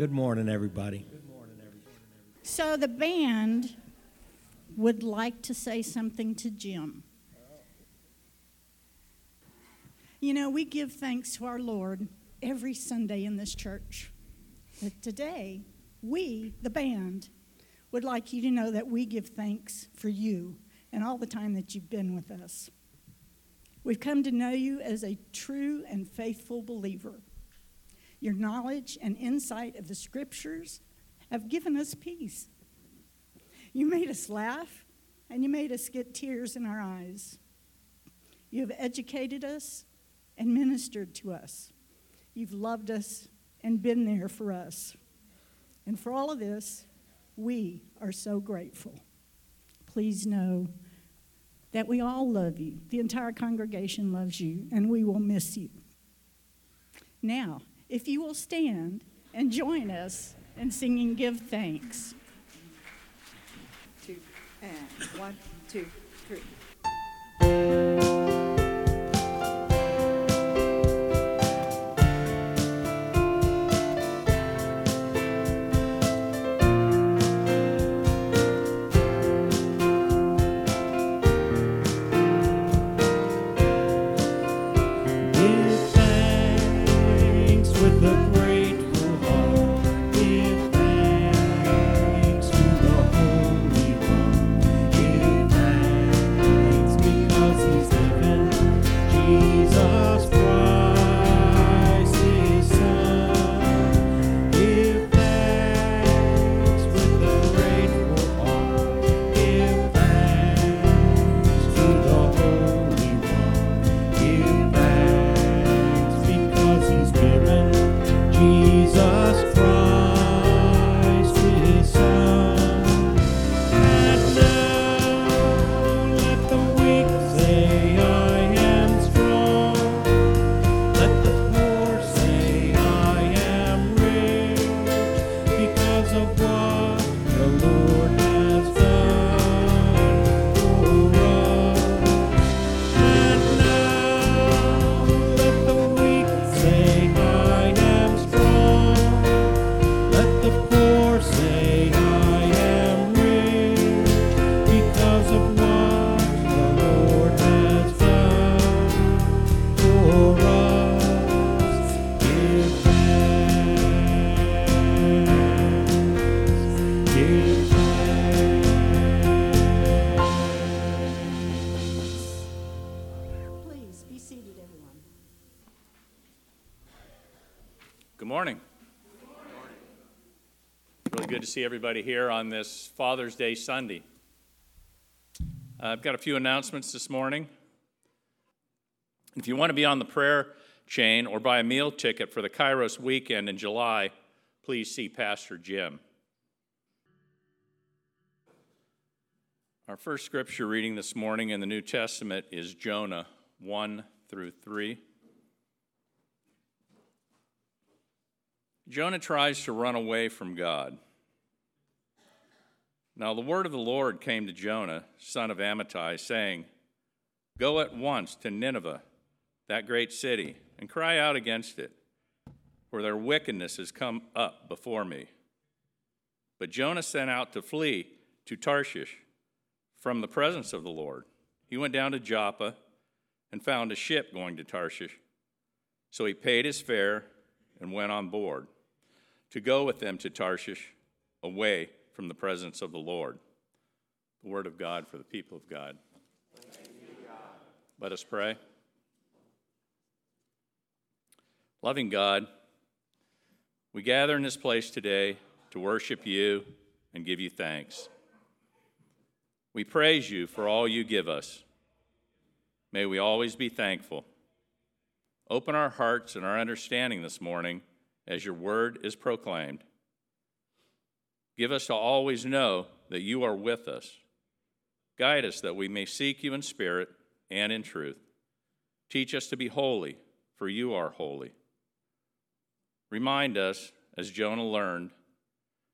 Good morning, everybody. So the band would like to say something to Jim. You know, we give thanks to our Lord every Sunday in this church. But today, we, the band, would like you to know that we give thanks for you and all the time that you've been with us. We've come to know you as a true and faithful believer. Your knowledge and insight of the scriptures have given us peace. You made us laugh and you made us get tears in our eyes. You have educated us and ministered to us. You've loved us and been there for us. And for all of this, we are so grateful. Please know that we all love you. The entire congregation loves you, and we will miss you. Now, if you will stand and join us in singing Give Thanks. Two, and one, two, three. See everybody here on this Father's Day Sunday. Uh, I've got a few announcements this morning. If you want to be on the prayer chain or buy a meal ticket for the Kairos weekend in July, please see Pastor Jim. Our first scripture reading this morning in the New Testament is Jonah 1 through 3. Jonah tries to run away from God. Now the word of the Lord came to Jonah, son of Amittai, saying, Go at once to Nineveh, that great city, and cry out against it, for their wickedness has come up before me. But Jonah sent out to flee to Tarshish from the presence of the Lord. He went down to Joppa and found a ship going to Tarshish. So he paid his fare and went on board to go with them to Tarshish away from the presence of the Lord. The word of God for the people of God. Let us pray. Loving God, we gather in this place today to worship you and give you thanks. We praise you for all you give us. May we always be thankful. Open our hearts and our understanding this morning as your word is proclaimed. Give us to always know that you are with us. Guide us that we may seek you in spirit and in truth. Teach us to be holy, for you are holy. Remind us, as Jonah learned,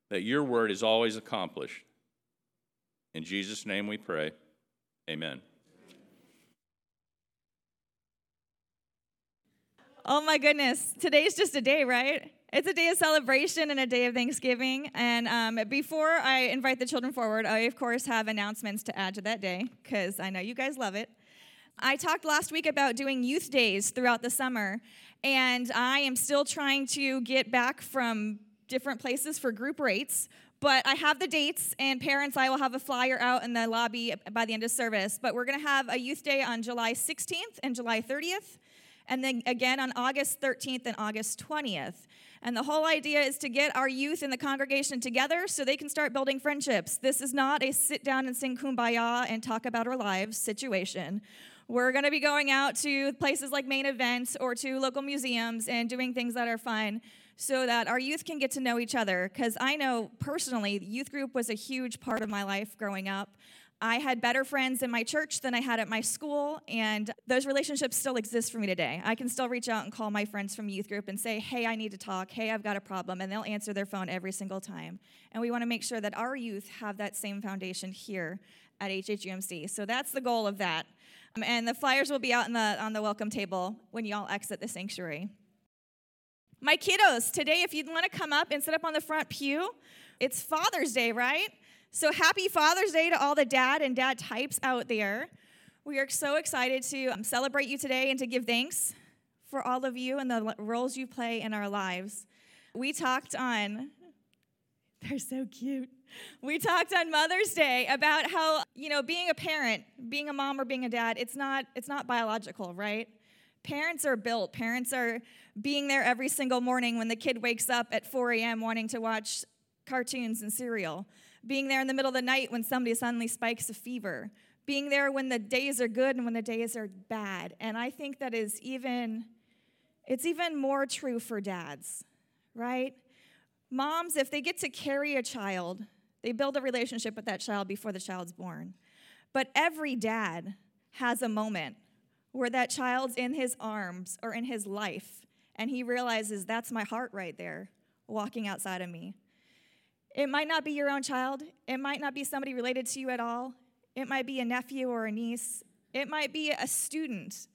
that your word is always accomplished. In Jesus' name we pray. Amen. Oh my goodness. Today's just a day, right? It's a day of celebration and a day of Thanksgiving. And um, before I invite the children forward, I, of course, have announcements to add to that day because I know you guys love it. I talked last week about doing youth days throughout the summer, and I am still trying to get back from different places for group rates. But I have the dates, and parents, I will have a flyer out in the lobby by the end of service. But we're going to have a youth day on July 16th and July 30th and then again on August 13th and August 20th. And the whole idea is to get our youth in the congregation together so they can start building friendships. This is not a sit down and sing kumbaya and talk about our lives situation. We're going to be going out to places like main events or to local museums and doing things that are fun so that our youth can get to know each other. Because I know personally, youth group was a huge part of my life growing up. I had better friends in my church than I had at my school, and those relationships still exist for me today. I can still reach out and call my friends from youth group and say, Hey, I need to talk. Hey, I've got a problem. And they'll answer their phone every single time. And we want to make sure that our youth have that same foundation here at HHUMC. So that's the goal of that. Um, and the flyers will be out the, on the welcome table when you all exit the sanctuary. My kiddos, today, if you'd want to come up and sit up on the front pew, it's Father's Day, right? So happy Father's Day to all the dad and dad types out there. We are so excited to um, celebrate you today and to give thanks for all of you and the roles you play in our lives. We talked on, they're so cute. We talked on Mother's Day about how, you know, being a parent, being a mom or being a dad, it's not it's not biological, right? Parents are built. Parents are being there every single morning when the kid wakes up at 4 a.m. wanting to watch cartoons and cereal being there in the middle of the night when somebody suddenly spikes a fever, being there when the days are good and when the days are bad. And I think that is even, it's even more true for dads, right? Moms, if they get to carry a child, they build a relationship with that child before the child's born. But every dad has a moment where that child's in his arms or in his life, and he realizes that's my heart right there walking outside of me. It might not be your own child, it might not be somebody related to you at all, it might be a nephew or a niece, it might be a student.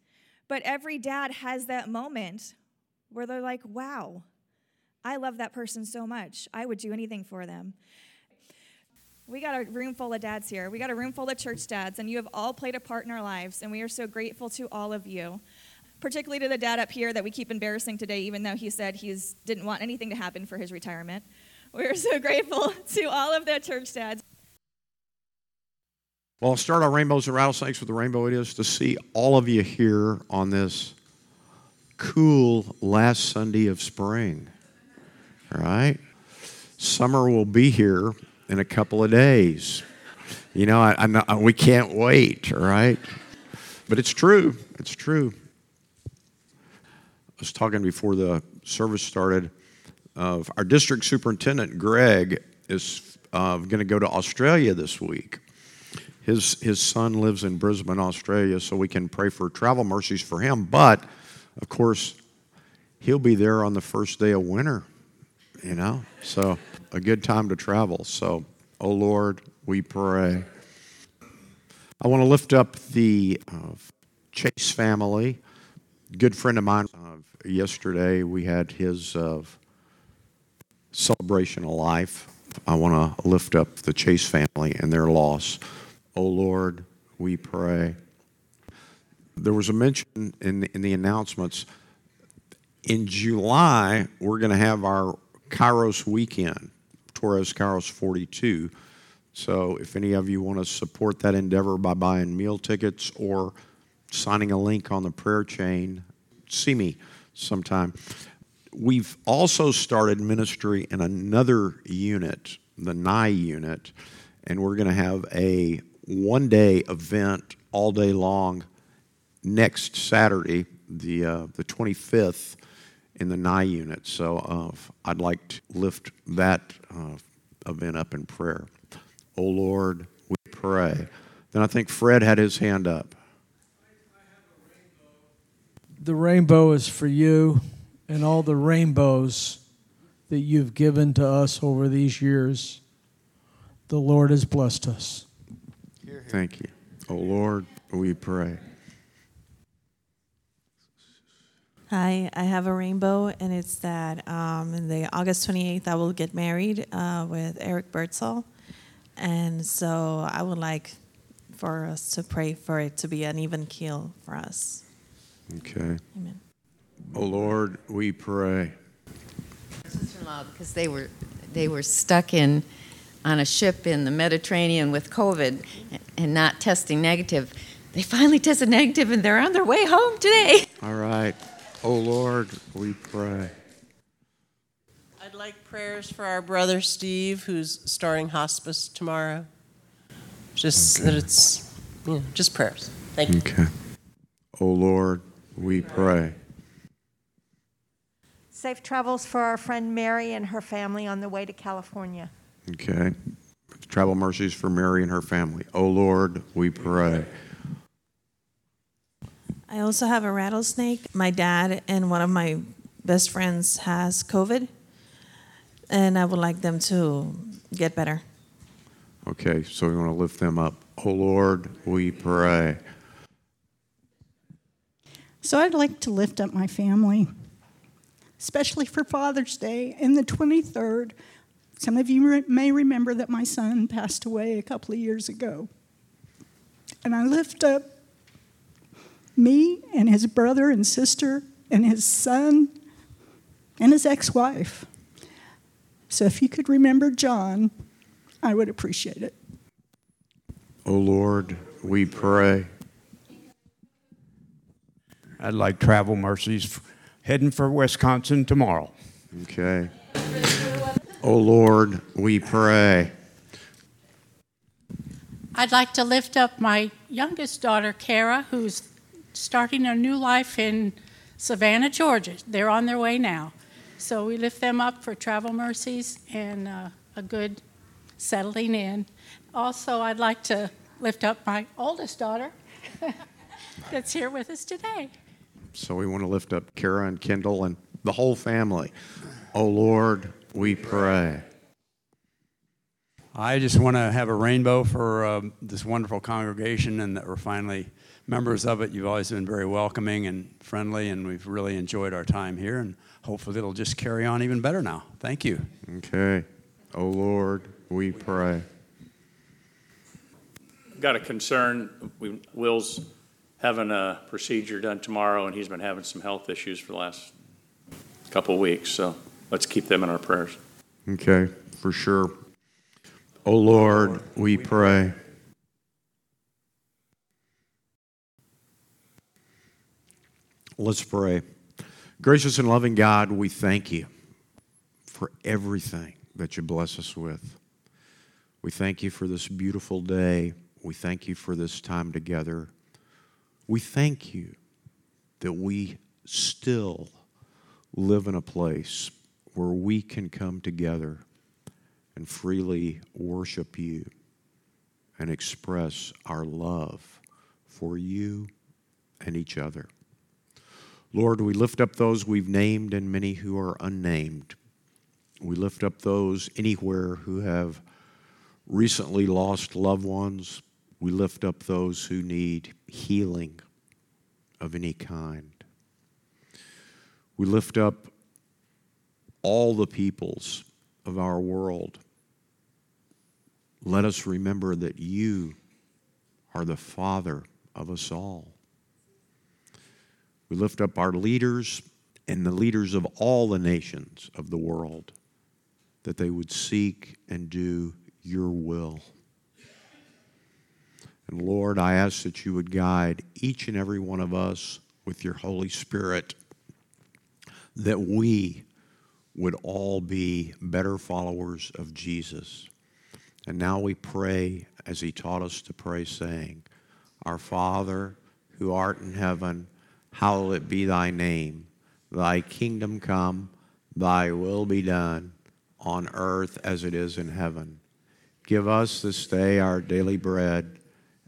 But every dad has that moment where they're like, wow, I love that person so much. I would do anything for them. We got a room full of dads here. We got a room full of church dads, and you have all played a part in our lives, and we are so grateful to all of you. Particularly to the dad up here that we keep embarrassing today, even though he said he didn't want anything to happen for his retirement. We're so grateful to all of the church dads. Well, I'll start our rainbows and rattlesnakes with the rainbow. It is to see all of you here on this cool last Sunday of spring. All right? Summer will be here in a couple of days. You know, I, not, we can't wait, all right? But it's true. It's true. I was talking before the service started our district superintendent, Greg, is uh, going to go to Australia this week. His, his son lives in Brisbane, Australia, so we can pray for travel mercies for him. But, of course, he'll be there on the first day of winter, you know? So, a good time to travel. So, oh Lord, we pray. I want to lift up the uh, Chase family. Good friend of mine. Uh, yesterday, we had his uh, celebration of life. I want to lift up the Chase family and their loss. Oh Lord, we pray. There was a mention in the, in the announcements. In July, we're going to have our Kairos weekend, Torres Kairos 42. So if any of you want to support that endeavor by buying meal tickets or signing a link on the prayer chain, see me sometime. We've also started ministry in another unit, the NIE unit, and we're going to have a one day event all day long next Saturday, the, uh, the 25th, in the NIE unit. So uh, I'd like to lift that uh, event up in prayer. Oh Lord, we pray. Then I think Fred had his hand up. The rainbow is for you and all the rainbows that you've given to us over these years. The Lord has blessed us. Thank you. Oh Lord, we pray. Hi, I have a rainbow, and it's that um, in the August 28th, I will get married uh, with Eric Birdsall. And so I would like for us to pray for it to be an even keel for us. Okay. Amen. Oh Lord, we pray. sister-in-law because they were they were stuck in on a ship in the Mediterranean with COVID and not testing negative. They finally tested negative and they're on their way home today. All right. Oh Lord, we pray. I'd like prayers for our brother Steve, who's starting hospice tomorrow. Just that it's, you know, just prayers. Thank you. Okay. Oh Lord, we pray. Safe travels for our friend Mary and her family on the way to California. Okay. Travel mercies for Mary and her family. Oh Lord, we pray. I also have a rattlesnake. My dad and one of my best friends has COVID, and I would like them to get better. Okay, so we want to lift them up. Oh Lord, we pray. So I'd like to lift up my family, especially for Father's Day and the 23rd. Some of you re- may remember that my son passed away a couple of years ago. And I lift up me and his brother and sister and his son and his ex wife. So if you could remember John, I would appreciate it. Oh Lord, we pray. I'd like travel mercies f- heading for Wisconsin tomorrow. Okay. Oh Lord, we pray. I'd like to lift up my youngest daughter, Kara, who's starting a new life in Savannah, Georgia. They're on their way now. So we lift them up for travel mercies and uh, a good settling in. Also, I'd like to lift up my oldest daughter that's here with us today. So we want to lift up Kara and Kendall and the whole family. Oh Lord, we pray. I just want to have a rainbow for um, this wonderful congregation and that we're finally members of it. You've always been very welcoming and friendly, and we've really enjoyed our time here, and hopefully it'll just carry on even better now. Thank you. Okay. Oh Lord, we pray. Got a concern. We, Will's having a procedure done tomorrow, and he's been having some health issues for the last couple weeks. So let's keep them in our prayers. Okay, for sure. Oh Lord, we pray. Let's pray. Gracious and loving God, we thank you for everything that you bless us with. We thank you for this beautiful day. We thank you for this time together. We thank you that we still live in a place where we can come together and freely worship you and express our love for you and each other. Lord, we lift up those we've named and many who are unnamed. We lift up those anywhere who have recently lost loved ones. We lift up those who need healing of any kind. We lift up all the peoples of our world. Let us remember that you are the Father of us all. We lift up our leaders and the leaders of all the nations of the world that they would seek and do your will. And Lord, I ask that you would guide each and every one of us with your Holy Spirit, that we would all be better followers of Jesus. And now we pray as he taught us to pray, saying, Our Father, who art in heaven, hallowed be thy name. Thy kingdom come, thy will be done, on earth as it is in heaven. Give us this day our daily bread,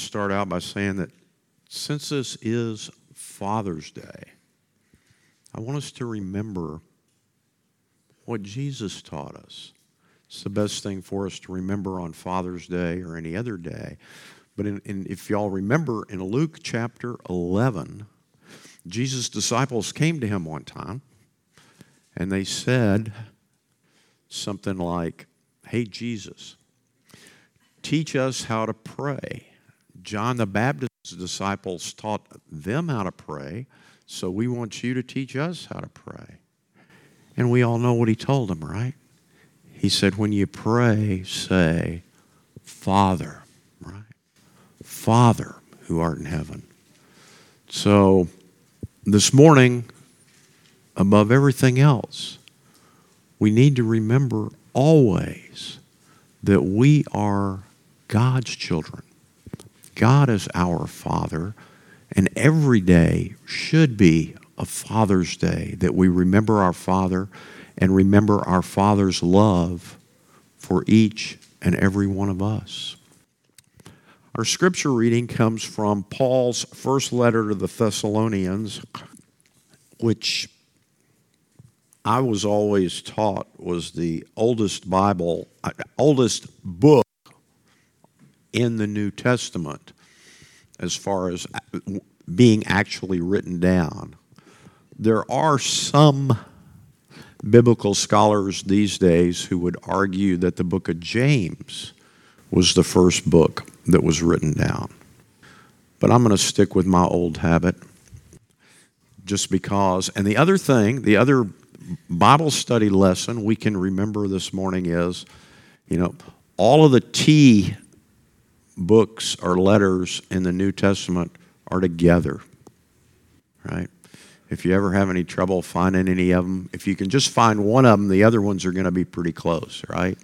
To start out by saying that since this is Father's Day, I want us to remember what Jesus taught us. It's the best thing for us to remember on Father's Day or any other day. But in, in, if y'all remember in Luke chapter 11, Jesus' disciples came to him one time and they said something like, Hey, Jesus, teach us how to pray. John the Baptist's disciples taught them how to pray, so we want you to teach us how to pray. And we all know what he told them, right? He said, When you pray, say, Father, right? Father who art in heaven. So this morning, above everything else, we need to remember always that we are God's children. God is our Father, and every day should be a Father's Day that we remember our Father and remember our Father's love for each and every one of us. Our scripture reading comes from Paul's first letter to the Thessalonians, which I was always taught was the oldest Bible, uh, oldest book in the New Testament as far as being actually written down. There are some biblical scholars these days who would argue that the book of James was the first book that was written down. But I'm going to stick with my old habit just because. And the other thing, the other Bible study lesson we can remember this morning is, you know, all of the T books or letters in the New Testament are together, right? If you ever have any trouble finding any of them, if you can just find one of them, the other ones are going to be pretty close, right?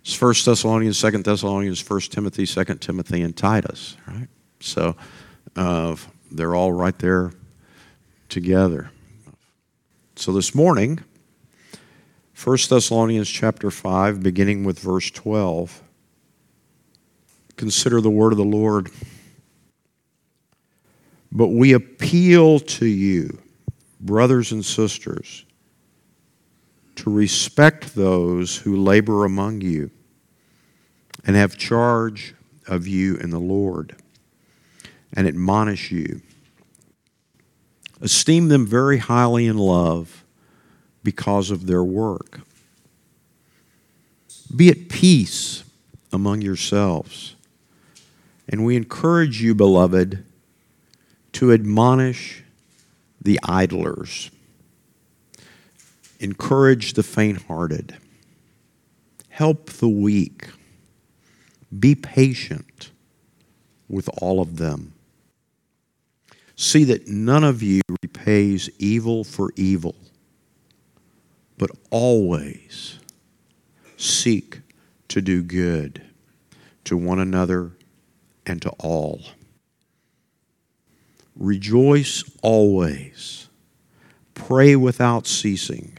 It's First Thessalonians, Second Thessalonians, First Timothy, Second Timothy, and Titus, right? So uh, they're all right there together. So this morning, 1 Thessalonians chapter 5, beginning with verse 12, consider the word of the Lord. But we appeal to you, brothers and sisters, to respect those who labor among you and have charge of you in the Lord and admonish you Esteem them very highly in love because of their work. Be at peace among yourselves. And we encourage you, beloved, to admonish the idlers, encourage the faint hearted, help the weak, be patient with all of them. See that none of you repays evil for evil, but always seek to do good to one another and to all. Rejoice always, pray without ceasing,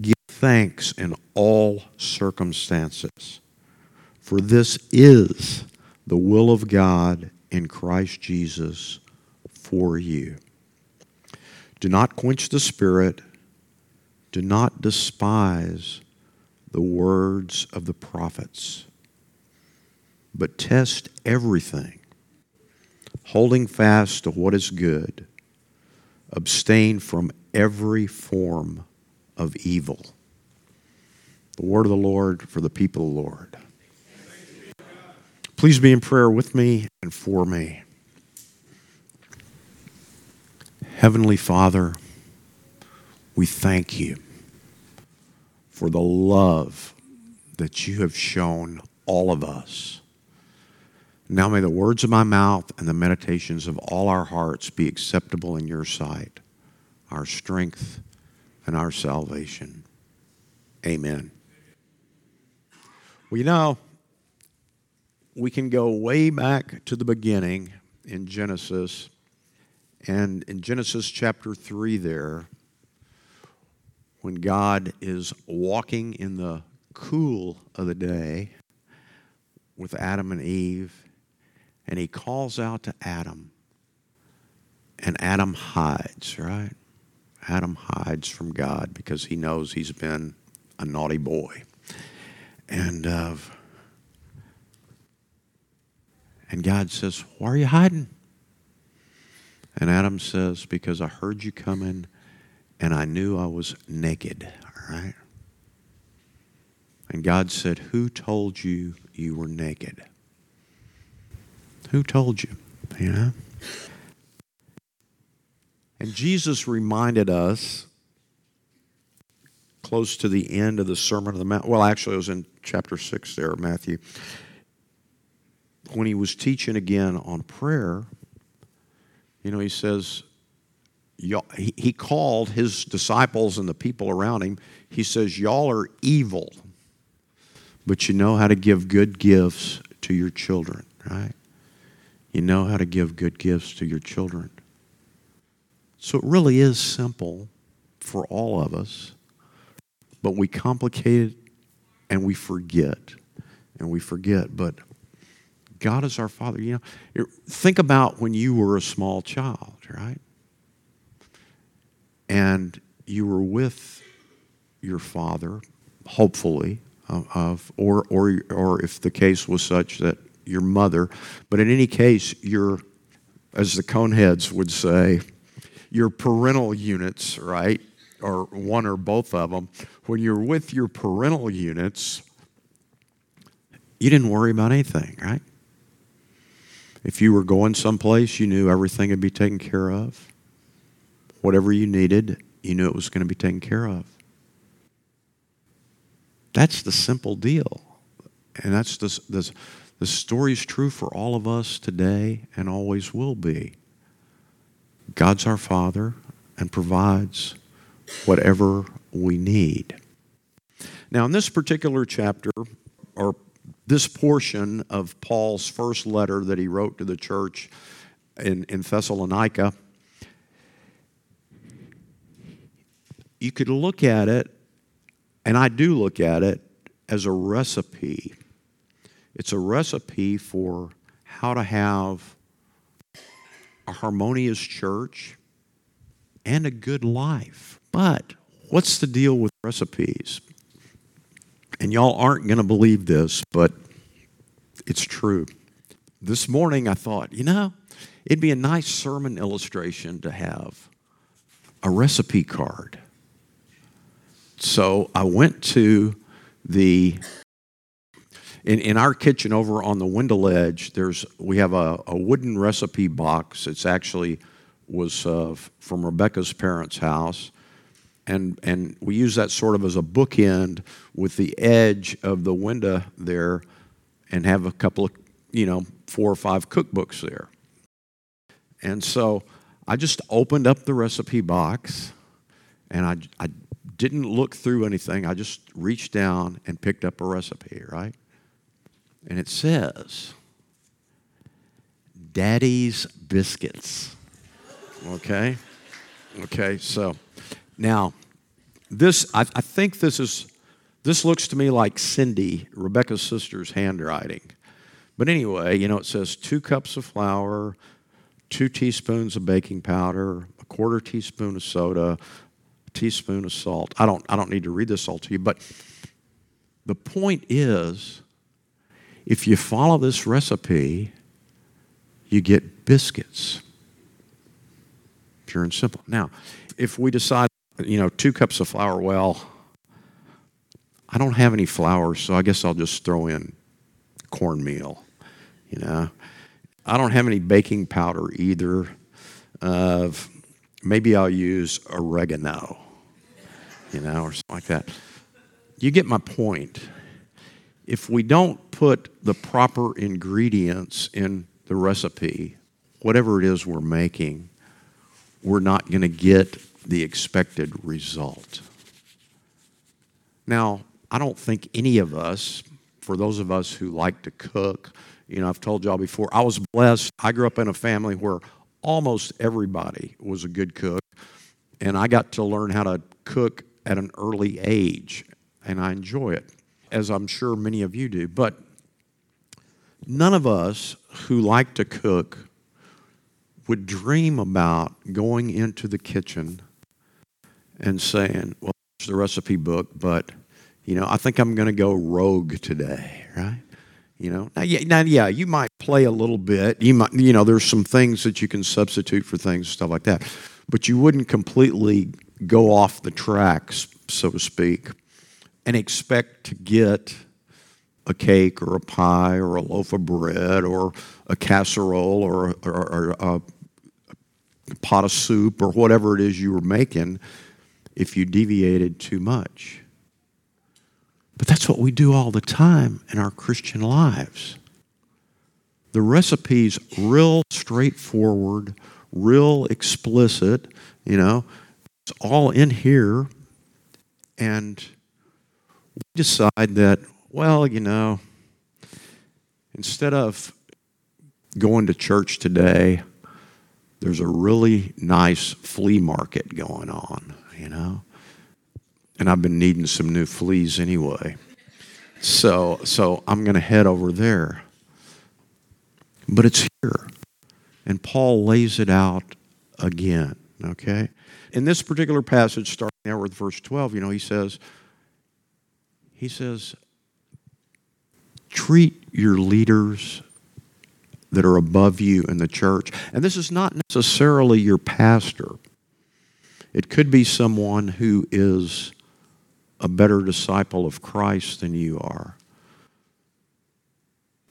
give thanks in all circumstances, for this is the will of God in Christ Jesus for you. Do not quench the Spirit. Do not despise the words of the prophets, but test everything, holding fast to what is good. Abstain from every form of evil. The word of the Lord for the people of the Lord. Please be in prayer with me and for me. Heavenly Father, we thank you for the love that you have shown all of us. Now may the words of my mouth and the meditations of all our hearts be acceptable in your sight, our strength and our salvation. Amen. Well, you know, we can go way back to the beginning in Genesis and in Genesis chapter 3, there, when God is walking in the cool of the day, with Adam and Eve, and he calls out to Adam, and Adam hides, right? Adam hides from God because he knows he's been a naughty boy. And uh, and God says, Why are you hiding? And Adam says, Because I heard you coming and I knew I was naked. All right? And God said, Who told you you were naked? Who told you? Know? And Jesus reminded us close to the end of the Sermon on the Mount. Well, actually, it was in chapter 6 there, Matthew. When he was teaching again on prayer, you know, he says, he called his disciples and the people around him, he says, Y'all are evil, but you know how to give good gifts to your children, right? You know how to give good gifts to your children. So it really is simple for all of us, but we complicate it and we forget. And we forget, but God is our Father. You know, think about when you were a small child, right? And you were with your father, hopefully, of, or, or, or if the case was such that your mother, but in any case, your, as the coneheads would say, your parental units, right? Or one or both of them. When you're with your parental units, you didn't worry about anything, right? If you were going someplace, you knew everything would be taken care of. Whatever you needed, you knew it was going to be taken care of. That's the simple deal. And that's the, the, the story is true for all of us today and always will be. God's our Father and provides whatever we need. Now, in this particular chapter, or this portion of Paul's first letter that he wrote to the church in, in Thessalonica, you could look at it, and I do look at it, as a recipe. It's a recipe for how to have a harmonious church, and a good life. But what's the deal with recipes? And y'all aren't going to believe this, but it's true. This morning I thought, you know, it'd be a nice sermon illustration to have a recipe card. So I went to the in, in our kitchen over on the window ledge, there's we have a, a wooden recipe box. It's actually was uh, from Rebecca's parents' house, and and we use that sort of as a bookend with the edge of the window there, and have a couple of you know four or five cookbooks there. And so I just opened up the recipe box, and I I didn't look through anything. I just reached down and picked up a recipe, right? And it says, Daddy's Biscuits. Okay? Okay, so now this, I, I think this is, this looks to me like Cindy, Rebecca's sister's handwriting. But anyway, you know, it says two cups of flour, two teaspoons of baking powder, a quarter teaspoon of soda, a teaspoon of salt. I don't, I don't need to read this all to you, but the point is if you follow this recipe, you get biscuits. Pure and simple. Now, if we decide, you know, two cups of flour, well, I don't have any flour, so I guess I'll just throw in cornmeal, you know. I don't have any baking powder either. Uh, maybe I'll use oregano, you know, or something like that. You get my point if we don't put the proper ingredients in the recipe, whatever it is we're making, we're not going to get the expected result. Now, I don't think any of us, for those of us who like to cook, you know, I've told y'all before, I was blessed. I grew up in a family where almost everybody was a good cook, and I got to learn how to cook at an early age, and I enjoy it as I'm sure many of you do. But none of us who like to cook would dream about going into the kitchen and saying, well, it's the recipe book, but, you know, I think I'm going to go rogue today, right? You know, now yeah, now, yeah, you might play a little bit. You might, you know, there's some things that you can substitute for things, stuff like that. But you wouldn't completely go off the tracks, so to speak, and expect to get a cake or a pie or a loaf of bread or a casserole or, or, or a pot of soup or whatever it is you were making if you deviated too much. But that's what we do all the time in our Christian lives. The recipe's real straightforward, real explicit, you know, it's all in here. And we decide that, well, you know, instead of going to church today, there's a really nice flea market going on, you know? And I've been needing some new fleas anyway. So, so I'm going to head over there. But it's here. And Paul lays it out again, okay? In this particular passage, starting there with verse 12, you know, he says, he says, treat your leaders that are above you in the church. And this is not necessarily your pastor, it could be someone who is a better disciple of Christ than you are.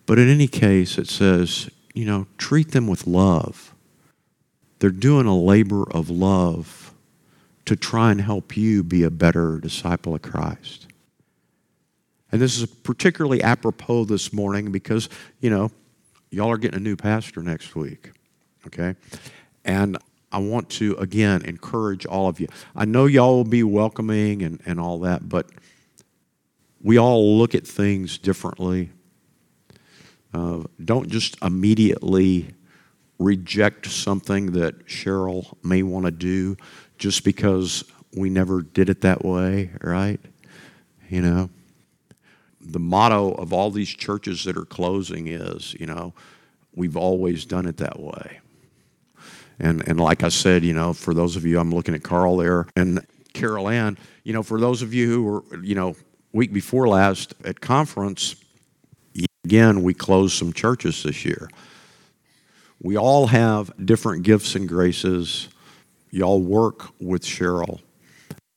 But in any case, it says, you know, treat them with love. They're doing a labor of love to try and help you be a better disciple of Christ. And this is particularly apropos this morning because, you know, y'all are getting a new pastor next week, okay? And I want to, again, encourage all of you. I know y'all will be welcoming and, and all that, but we all look at things differently. Uh, don't just immediately reject something that Cheryl may want to do just because we never did it that way, right? You know? The motto of all these churches that are closing is, you know, we've always done it that way. And, and like I said, you know, for those of you, I'm looking at Carl there and Carol Ann, you know, for those of you who were, you know, week before last at conference, again, we closed some churches this year. We all have different gifts and graces. Y'all work with Cheryl,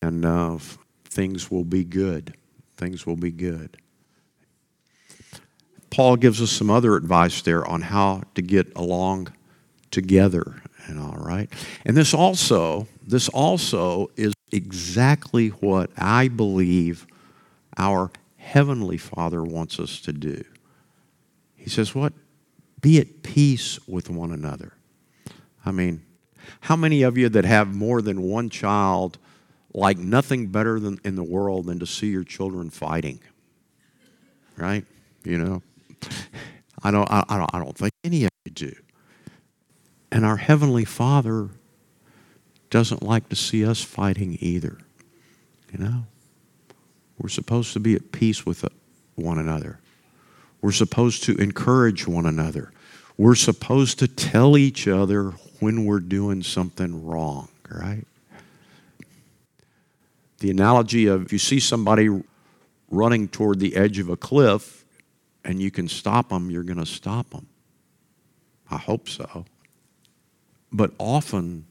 and uh, things will be good. Things will be good. Paul gives us some other advice there on how to get along together and all right. And this also, this also is exactly what I believe our heavenly Father wants us to do. He says, "What? Be at peace with one another." I mean, how many of you that have more than one child like nothing better than in the world than to see your children fighting? Right? You know, I don't, I, I, don't, I don't think any of you do. And our Heavenly Father doesn't like to see us fighting either. You know? We're supposed to be at peace with one another. We're supposed to encourage one another. We're supposed to tell each other when we're doing something wrong, right? The analogy of if you see somebody running toward the edge of a cliff, and you can stop them, you're going to stop them. I hope so. But often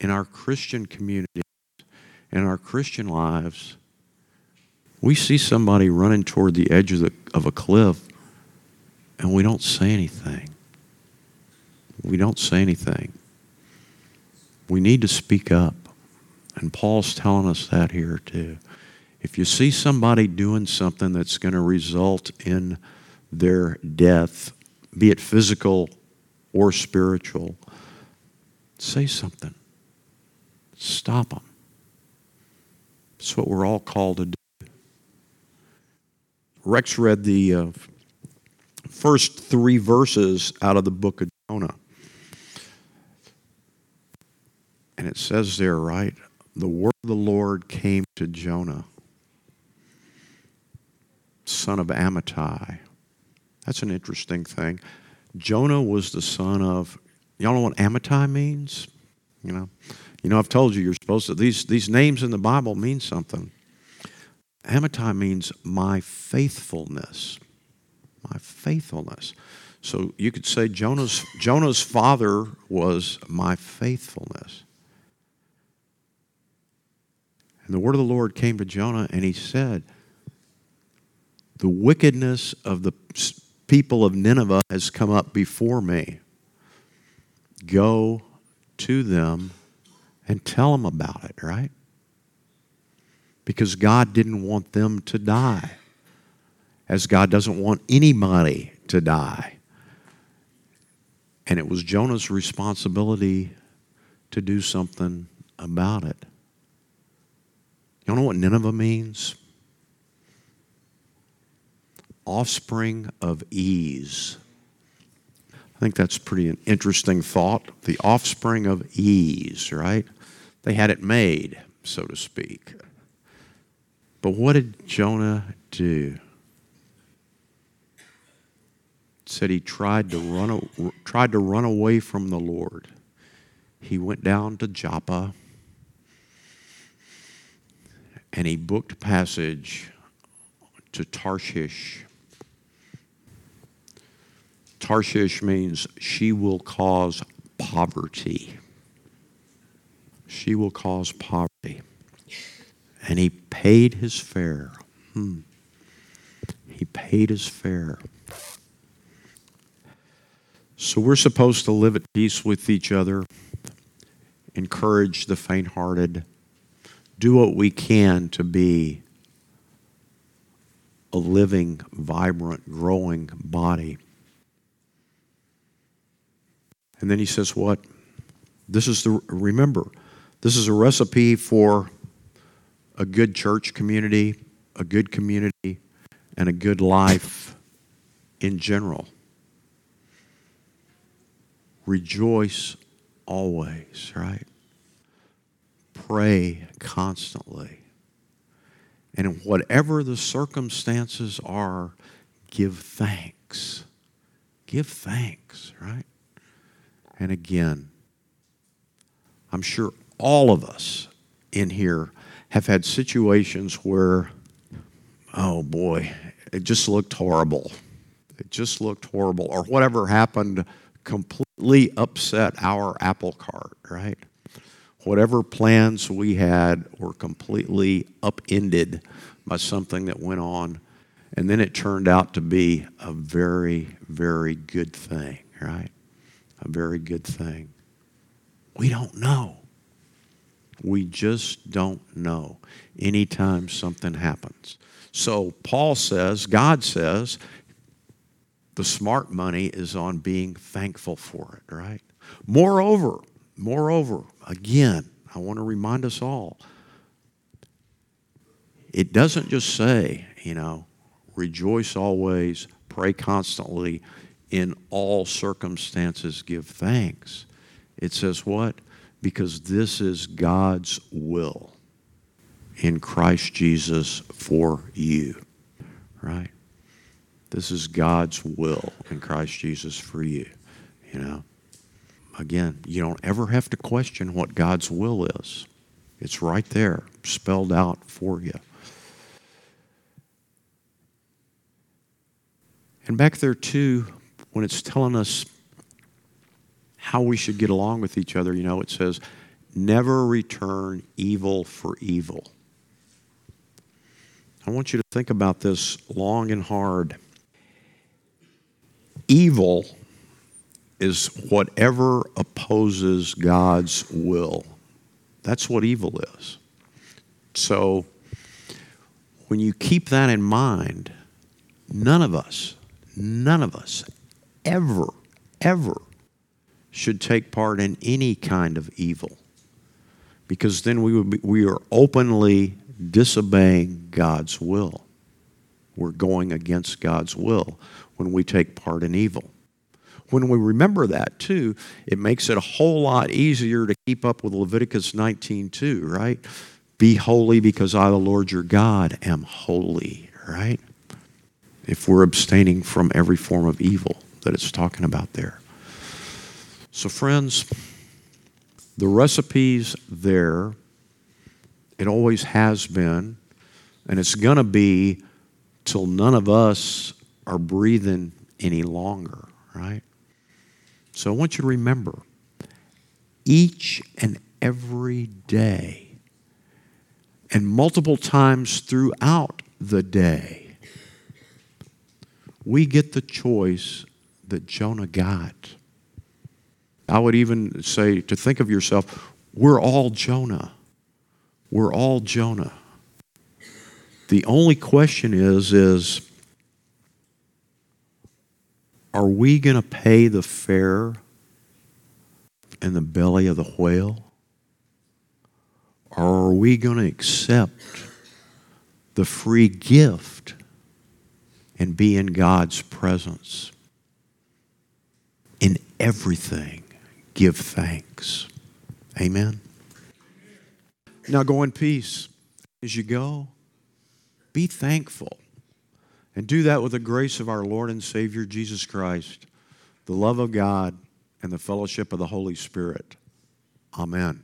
in our Christian communities, in our Christian lives, we see somebody running toward the edge of, the, of a cliff and we don't say anything. We don't say anything. We need to speak up. And Paul's telling us that here too. If you see somebody doing something that's going to result in their death, be it physical or spiritual, say something. Stop them. It's what we're all called to do. Rex read the uh, first three verses out of the book of Jonah. And it says there, right? The word of the Lord came to Jonah son of Amittai, That's an interesting thing. Jonah was the son of, y'all know what Amittai means? You know, you know, I've told you you're supposed to, these, these names in the Bible mean something. Amittai means my faithfulness. My faithfulness. So you could say Jonah's, Jonah's father was my faithfulness. And the word of the Lord came to Jonah, and he said, The wickedness of the people of Nineveh has come up before me. Go to them and tell them about it, right? Because God didn't want them to die, as God doesn't want anybody to die. And it was Jonah's responsibility to do something about it. You don't know what Nineveh means? Offspring of ease. I think that's pretty an interesting thought. The offspring of ease, right? They had it made, so to speak. But what did Jonah do? It said he tried to run tried to run away from the Lord. He went down to Joppa and he booked passage to Tarshish. Tarshish means she will cause poverty. She will cause poverty. And he paid his fare. Hmm. He paid his fare. So we're supposed to live at peace with each other, encourage the faint hearted do what we can to be a living, vibrant, growing body. And then he says, What? This is the, remember, this is a recipe for a good church community, a good community, and a good life in general. Rejoice always, right? pray constantly. And whatever the circumstances are, give thanks. Give thanks, right? And again, I'm sure all of us in here have had situations where, oh boy, it just looked horrible. It just looked horrible. Or whatever happened completely upset our apple cart, right? whatever plans we had were completely upended by something that went on. And then it turned out to be a very, very good thing, right? A very good thing. We don't know. We just don't know anytime something happens. So Paul says, God says, the smart money is on being thankful for it, right? Moreover, Moreover, again, I want to remind us all it doesn't just say, you know, rejoice always, pray constantly, in all circumstances give thanks. It says what? Because this is God's will in Christ Jesus for you, right? This is God's will in Christ Jesus for you, you know. Again, you don't ever have to question what God's will is. It's right there, spelled out for you. And back there, too, when it's telling us how we should get along with each other, you know, it says, never return evil for evil. I want you to think about this long and hard. Evil is whatever opposes God's will. That's what evil is. So when you keep that in mind, none of us, none of us ever, ever should take part in any kind of evil. Because then we, would be, we are openly disobeying God's will. We're going against God's will when we take part in evil. When we remember that too, it makes it a whole lot easier to keep up with Leviticus 19:2, right? Be holy because I, the Lord your God, am holy, right? if we're abstaining from every form of evil that it's talking about there. So, friends, the recipe's there. It always has been, and it's going to be till none of us are breathing any longer, right? So I want you to remember each and every day and multiple times throughout the day, we get the choice that Jonah got. I would even say to think of yourself, we're all Jonah. We're all Jonah. The only question is is are we going to pay the fare in the belly of the whale? Or are we going to accept the free gift and be in God's presence? In everything, give thanks. Amen. Now go in peace. As you go, be thankful. And do that with the grace of our Lord and Savior Jesus Christ, the love of God, and the fellowship of the Holy Spirit. Amen.